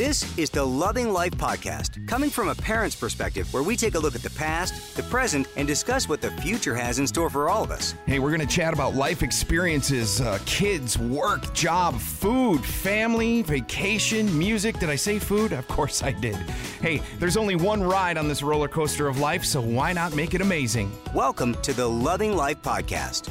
This is the Loving Life Podcast, coming from a parent's perspective, where we take a look at the past, the present, and discuss what the future has in store for all of us. Hey, we're going to chat about life experiences, uh, kids, work, job, food, family, vacation, music. Did I say food? Of course I did. Hey, there's only one ride on this roller coaster of life, so why not make it amazing? Welcome to the Loving Life Podcast.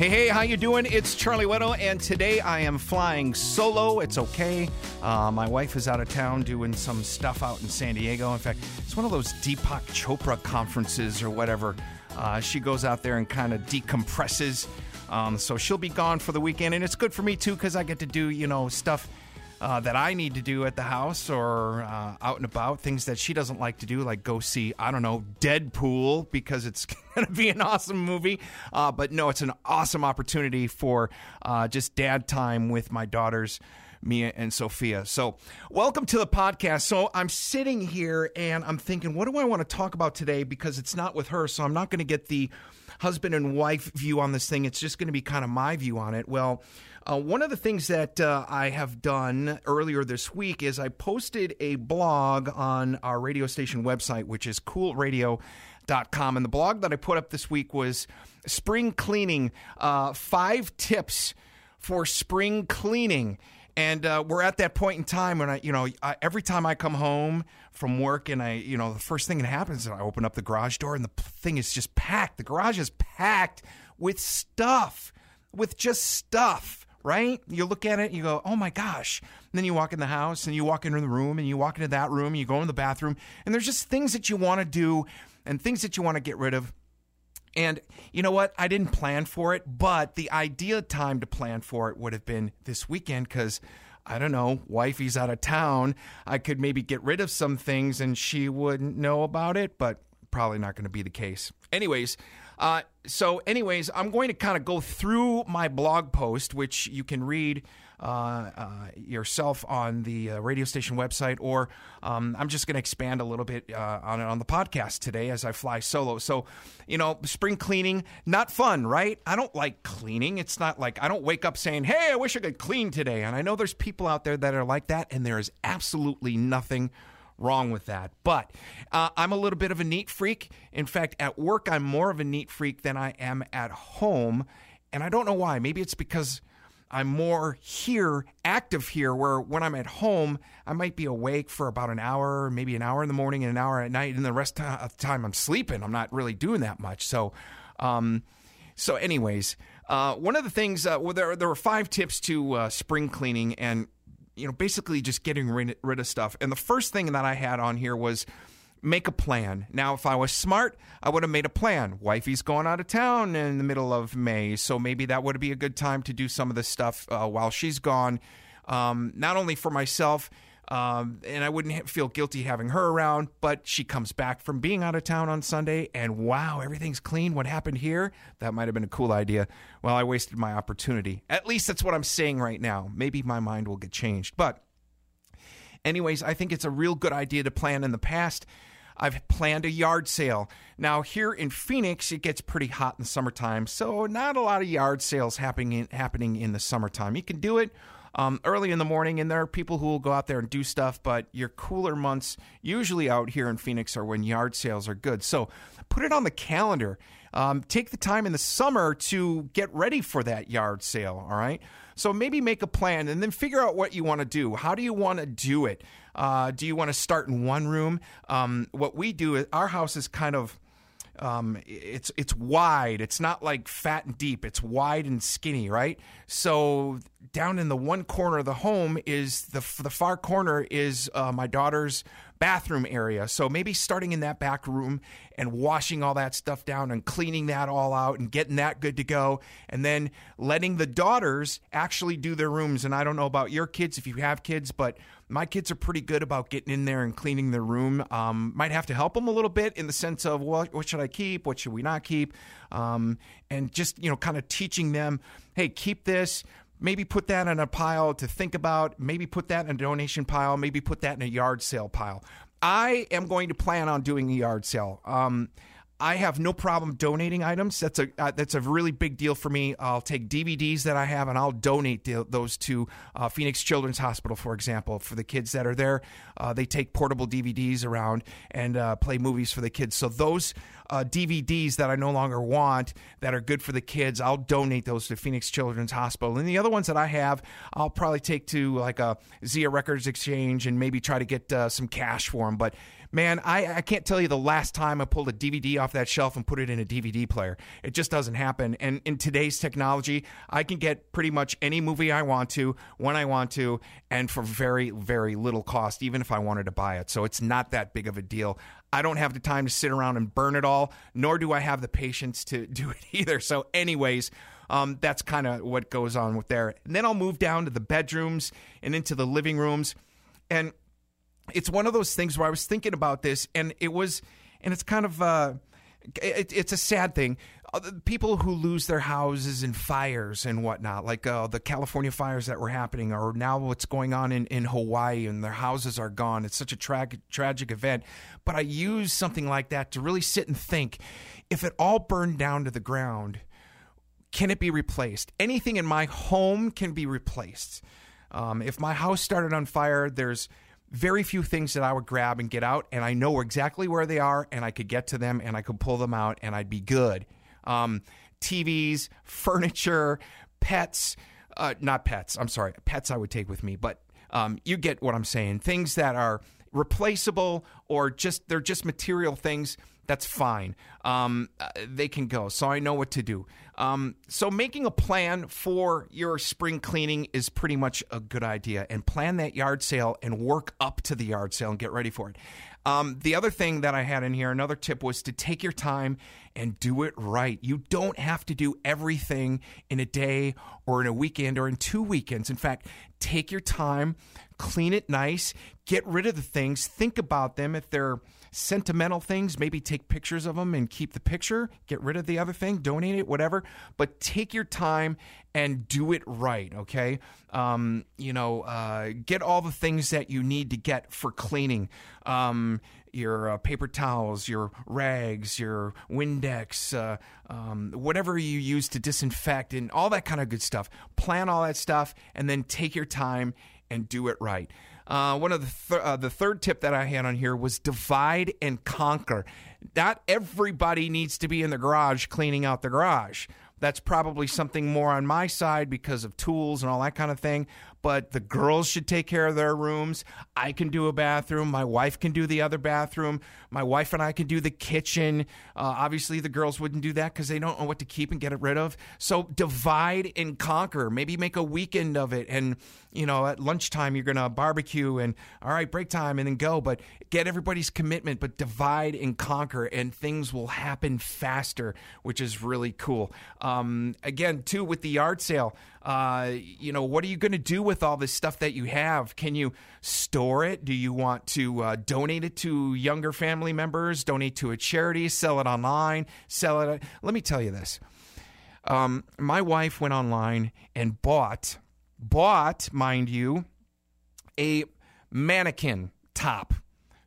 Hey, hey, how you doing? It's Charlie Weddle, and today I am flying solo. It's okay. Uh, my wife is out of town doing some stuff out in San Diego. In fact, it's one of those Deepak Chopra conferences or whatever. Uh, she goes out there and kind of decompresses. Um, so she'll be gone for the weekend, and it's good for me too because I get to do you know stuff uh, that I need to do at the house or uh, out and about, things that she doesn't like to do, like go see, I don't know, Deadpool, because it's going to be an awesome movie. Uh, but no, it's an awesome opportunity for uh, just dad time with my daughters. Mia and Sophia. So, welcome to the podcast. So, I'm sitting here and I'm thinking, what do I want to talk about today? Because it's not with her. So, I'm not going to get the husband and wife view on this thing. It's just going to be kind of my view on it. Well, uh, one of the things that uh, I have done earlier this week is I posted a blog on our radio station website, which is coolradio.com. And the blog that I put up this week was spring cleaning, uh, five tips for spring cleaning. And uh, we're at that point in time when I, you know, I, every time I come home from work and I, you know, the first thing that happens is I open up the garage door and the thing is just packed. The garage is packed with stuff, with just stuff right? You look at it, you go, oh my gosh. And then you walk in the house and you walk into the room and you walk into that room and you go in the bathroom and there's just things that you want to do and things that you want to get rid of. And you know what? I didn't plan for it, but the ideal time to plan for it would have been this weekend because I don't know, wifey's out of town. I could maybe get rid of some things and she wouldn't know about it, but probably not going to be the case. Anyways, uh, so, anyways, I'm going to kind of go through my blog post, which you can read yourself on the uh, radio station website, or um, I'm just going to expand a little bit uh, on it on the podcast today as I fly solo. So, you know, spring cleaning, not fun, right? I don't like cleaning. It's not like I don't wake up saying, hey, I wish I could clean today. And I know there's people out there that are like that, and there is absolutely nothing wrong with that. But uh, I'm a little bit of a neat freak. In fact, at work, I'm more of a neat freak than I am at home. And I don't know why. Maybe it's because I'm more here, active here, where when I'm at home, I might be awake for about an hour, maybe an hour in the morning and an hour at night. And the rest of the time I'm sleeping. I'm not really doing that much. So, um, so anyways, uh, one of the things, uh, well, there, there were five tips to uh, spring cleaning. And you know, basically just getting rid, rid of stuff. And the first thing that I had on here was make a plan. Now, if I was smart, I would have made a plan. Wifey's going out of town in the middle of May, so maybe that would be a good time to do some of this stuff uh, while she's gone. Um, not only for myself, um, and I wouldn't feel guilty having her around, but she comes back from being out of town on Sunday, and wow, everything's clean. What happened here? That might have been a cool idea. Well, I wasted my opportunity. At least that's what I'm saying right now. Maybe my mind will get changed. But, anyways, I think it's a real good idea to plan in the past. I've planned a yard sale. Now, here in Phoenix, it gets pretty hot in the summertime, so not a lot of yard sales happening in, happening in the summertime. You can do it um, early in the morning, and there are people who will go out there and do stuff. But your cooler months, usually out here in Phoenix, are when yard sales are good. So put it on the calendar. Um, take the time in the summer to get ready for that yard sale. All right. So maybe make a plan and then figure out what you want to do. How do you want to do it? Uh, do you want to start in one room? Um, what we do, is our house is kind of um, it's it's wide. It's not like fat and deep. It's wide and skinny, right? So down in the one corner of the home is the the far corner is uh, my daughter's bathroom area. So maybe starting in that back room and washing all that stuff down and cleaning that all out and getting that good to go, and then letting the daughters actually do their rooms. And I don't know about your kids if you have kids, but my kids are pretty good about getting in there and cleaning their room. Um, might have to help them a little bit in the sense of what, what should I keep, what should we not keep, um, and just you know kind of teaching them, hey, keep this maybe put that in a pile to think about, maybe put that in a donation pile, maybe put that in a yard sale pile. I am going to plan on doing a yard sale. Um, I have no problem donating items. That's a uh, that's a really big deal for me. I'll take DVDs that I have and I'll donate the, those to uh, Phoenix Children's Hospital, for example, for the kids that are there. Uh, they take portable DVDs around and uh, play movies for the kids. So those uh, DVDs that I no longer want that are good for the kids, I'll donate those to Phoenix Children's Hospital. And the other ones that I have, I'll probably take to like a Zia Records Exchange and maybe try to get uh, some cash for them. But man, I, I can't tell you the last time I pulled a DVD off that shelf and put it in a DVD player. It just doesn't happen. And in today's technology, I can get pretty much any movie I want to, when I want to, and for very, very little cost, even if I wanted to buy it. So it's not that big of a deal. I don't have the time to sit around and burn it all, nor do I have the patience to do it either. So, anyways, um, that's kind of what goes on with there. And then I'll move down to the bedrooms and into the living rooms. And it's one of those things where I was thinking about this, and it was, and it's kind of, uh, it, it's a sad thing. Uh, people who lose their houses in fires and whatnot, like uh, the California fires that were happening, or now what's going on in, in Hawaii, and their houses are gone. It's such a tra- tragic event. But I use something like that to really sit and think if it all burned down to the ground, can it be replaced? Anything in my home can be replaced. Um, if my house started on fire, there's very few things that I would grab and get out, and I know exactly where they are, and I could get to them, and I could pull them out, and I'd be good. Um, TVs, furniture, pets, uh, not pets. I'm sorry, pets I would take with me, but um, you get what I'm saying. Things that are replaceable or just they're just material things that's fine. Um, uh, they can go. So I know what to do. Um, so making a plan for your spring cleaning is pretty much a good idea. And plan that yard sale and work up to the yard sale and get ready for it. Um, the other thing that I had in here, another tip was to take your time and do it right. You don't have to do everything in a day or in a weekend or in two weekends. In fact, take your time, clean it nice, get rid of the things, think about them if they're sentimental things, maybe take pictures of them and keep the picture, get rid of the other thing, donate it, whatever. But take your time and do it right, okay? Um, you know, uh, get all the things that you need to get for cleaning. Um, your uh, paper towels, your rags, your Windex, uh, um, whatever you use to disinfect, and all that kind of good stuff. Plan all that stuff, and then take your time and do it right. Uh, one of the th- uh, the third tip that I had on here was divide and conquer. Not everybody needs to be in the garage cleaning out the garage. That's probably something more on my side because of tools and all that kind of thing. But the girls should take care of their rooms. I can do a bathroom. My wife can do the other bathroom. My wife and I can do the kitchen. Uh, obviously, the girls wouldn't do that because they don't know what to keep and get it rid of. So divide and conquer. Maybe make a weekend of it. And, you know, at lunchtime, you're going to barbecue and, all right, break time and then go. But get everybody's commitment, but divide and conquer, and things will happen faster, which is really cool. Um, again, too, with the yard sale, uh, you know, what are you going to do with all this stuff that you have? Can you store it? Do you want to uh, donate it to younger family members? Donate to a charity? Sell it online? Sell it? Let me tell you this. Um, my wife went online and bought, bought, mind you, a mannequin top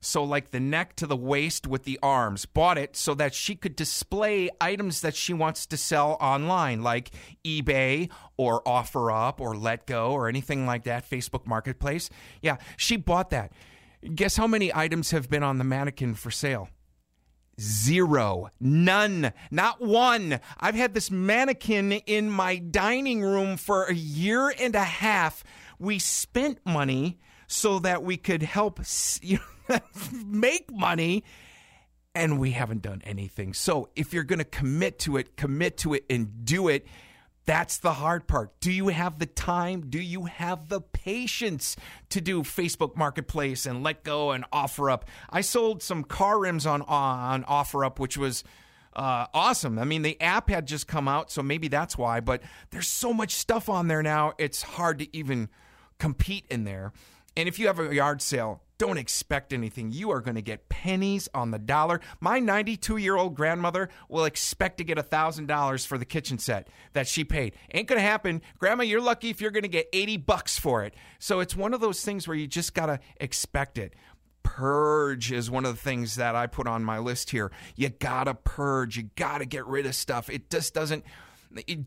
so like the neck to the waist with the arms. Bought it so that she could display items that she wants to sell online, like eBay or OfferUp or Letgo or anything like that, Facebook Marketplace. Yeah, she bought that. Guess how many items have been on the mannequin for sale? Zero. None. Not one. I've had this mannequin in my dining room for a year and a half. We spent money so that we could help you know, make money and we haven't done anything. So if you're going to commit to it, commit to it and do it. That's the hard part. Do you have the time? Do you have the patience to do Facebook Marketplace and Letgo and OfferUp? I sold some car rims on on OfferUp, which was uh, awesome. I mean, the app had just come out, so maybe that's why. But there's so much stuff on there now; it's hard to even compete in there. And if you have a yard sale, don't expect anything. You are going to get pennies on the dollar. My 92 year old grandmother will expect to get $1,000 for the kitchen set that she paid. Ain't going to happen. Grandma, you're lucky if you're going to get 80 bucks for it. So it's one of those things where you just got to expect it. Purge is one of the things that I put on my list here. You got to purge. You got to get rid of stuff. It just doesn't.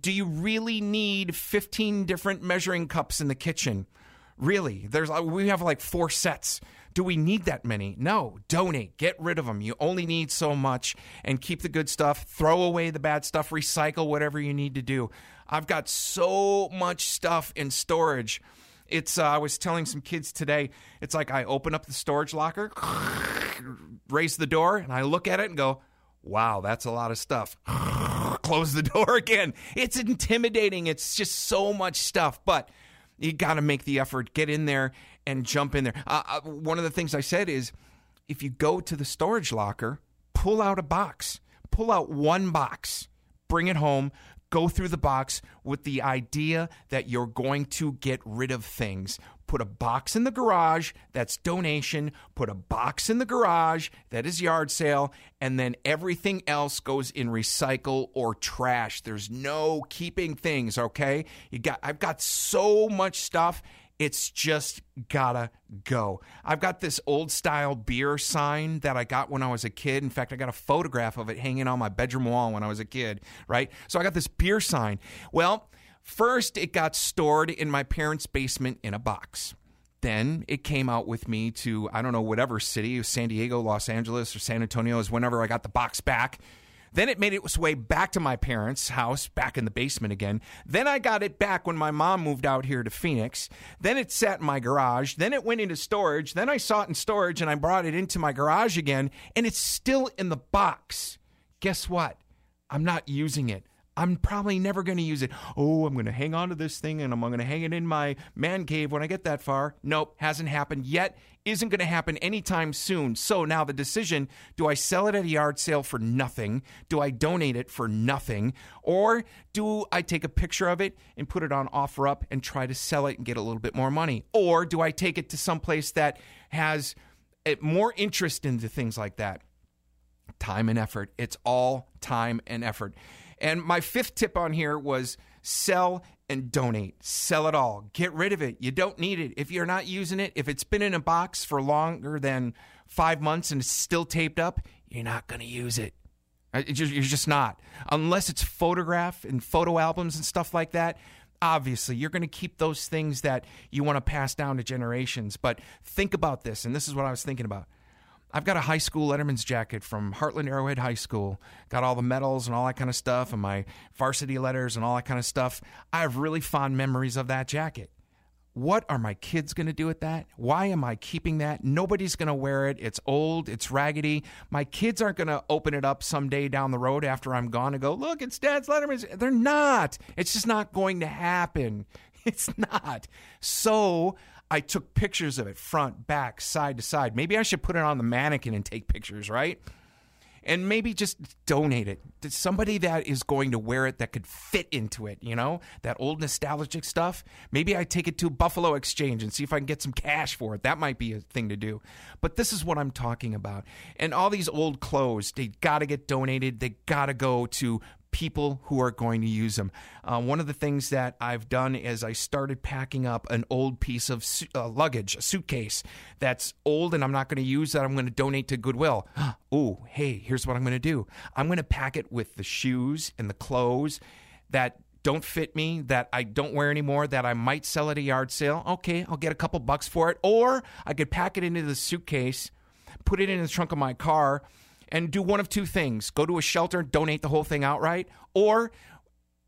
Do you really need 15 different measuring cups in the kitchen? Really? There's we have like four sets. Do we need that many? No. Donate. Get rid of them. You only need so much and keep the good stuff. Throw away the bad stuff. Recycle whatever you need to do. I've got so much stuff in storage. It's uh, I was telling some kids today. It's like I open up the storage locker, raise the door, and I look at it and go, "Wow, that's a lot of stuff." Close the door again. It's intimidating. It's just so much stuff, but you got to make the effort, get in there and jump in there. Uh, uh, one of the things I said is if you go to the storage locker, pull out a box, pull out one box, bring it home, go through the box with the idea that you're going to get rid of things. Put a box in the garage that's donation, put a box in the garage that is yard sale, and then everything else goes in recycle or trash. There's no keeping things, okay? You got I've got so much stuff it's just gotta go. I've got this old style beer sign that I got when I was a kid. In fact, I got a photograph of it hanging on my bedroom wall when I was a kid, right? So I got this beer sign. Well, first it got stored in my parents' basement in a box. Then it came out with me to, I don't know, whatever city, San Diego, Los Angeles, or San Antonio is whenever I got the box back then it made its way back to my parents' house, back in the basement again. Then I got it back when my mom moved out here to Phoenix. Then it sat in my garage. Then it went into storage. Then I saw it in storage and I brought it into my garage again, and it's still in the box. Guess what? I'm not using it. I'm probably never going to use it. Oh, I'm going to hang on to this thing and I'm going to hang it in my man cave when I get that far. Nope, hasn't happened yet isn't going to happen anytime soon. So now the decision do I sell it at a yard sale for nothing? Do I donate it for nothing? Or do I take a picture of it and put it on OfferUp and try to sell it and get a little bit more money? Or do I take it to some place that has eh, more interest into things like that? Time and effort. It's all time and effort. And my fifth tip on here was sell and donate. Sell it all. Get rid of it. You don't need it. If you're not using it, if it's been in a box for longer than five months and it's still taped up, you're not going to use it. Uh, you're just not. Unless it's photograph and photo albums and stuff like that. Obviously, you're going to keep those things that you want to pass down to generations. But think about this, and this is what I was thinking about. I've got a high school Letterman's jacket from Hartland Arrowhead High School. Got all the medals and all that kind of stuff, and my varsity letters and all that kind of stuff. I have really fond memories of that jacket. What are my kids going to do with that? Why am I keeping that? Nobody's going to wear it. It's old, it's raggedy. My kids aren't going to open it up someday down the road after I'm gone and go, look, it's Dad's Letterman's. They're not. It's just not going to happen. It's not. So I took pictures of it front, back, side to side. Maybe I should put it on the mannequin and take pictures, right? And maybe just donate it to somebody that is going to wear it that could fit into it, you know, that old nostalgic stuff. Maybe I take it to Buffalo Exchange and see if I can get some cash for it. That might be a thing to do. But this is what I'm talking about. And all these old clothes, they got to get donated. They got to go to people who are going to use them. Uh, one of the things that I've done is I started packing up an old piece of su- uh, luggage, a suitcase that's old and I'm not going to use that. I'm going to donate to Goodwill. oh, hey, here's what I'm going to do I'm going to pack it with the shoes and the clothes that don't fit me, that I don't wear anymore, that I might sell at a yard sale. Okay, I'll get a couple bucks for it. Or I could pack it into the suitcase, put it in the trunk of my car and do one of two things go to a shelter, and donate the whole thing outright, or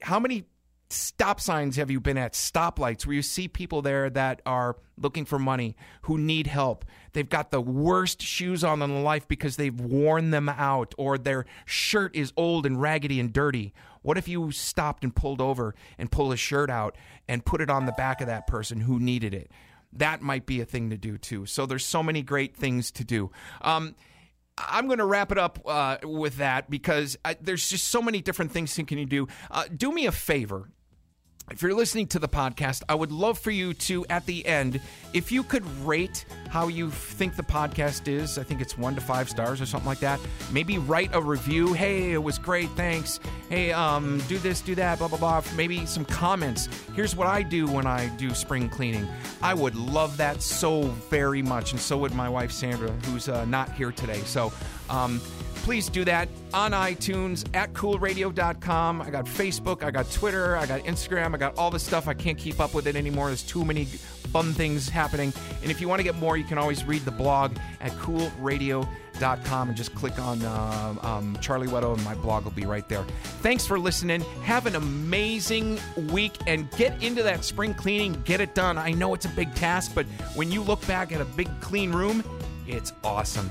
how many stop signs have you been at? Stoplights where you see people there that are looking for money, who need help. They've got the worst shoes on in life because they've worn them out, or their shirt is old and raggedy and dirty. What if you stopped and pulled over and pulled a shirt out and put it on the back of that person who needed it? That might be a thing to do too. So there's so many great things to do. Um, I'm going to wrap it up uh, with that because I, there's just so many different things you can do. Uh, do me a favor if you're listening to the podcast, I would love for you to, at the end, if you could rate how you think the podcast is. I think it's one to five stars or something like that. Maybe write a review. Hey, it was great. Thanks. Hey, um, do this, do that, blah, blah, blah. Maybe some comments. Here's what I do when I do spring cleaning. I would love that so very much. And so would my wife, Sandra, who's uh, not here today. So, um, please do that on iTunes at coolradio.com. I got Facebook, I got Twitter, I got Instagram, I got all this stuff. I can't keep up with it anymore. There's too many fun things happening. And if you want to get more, you can always read the blog at coolradio.com and just click on uh, um, Charlie Weddle, and my blog will be right there. Thanks for listening. Have an amazing week and get into that spring cleaning. Get it done. I know it's a big task, but when you look back at a big clean room, it's awesome.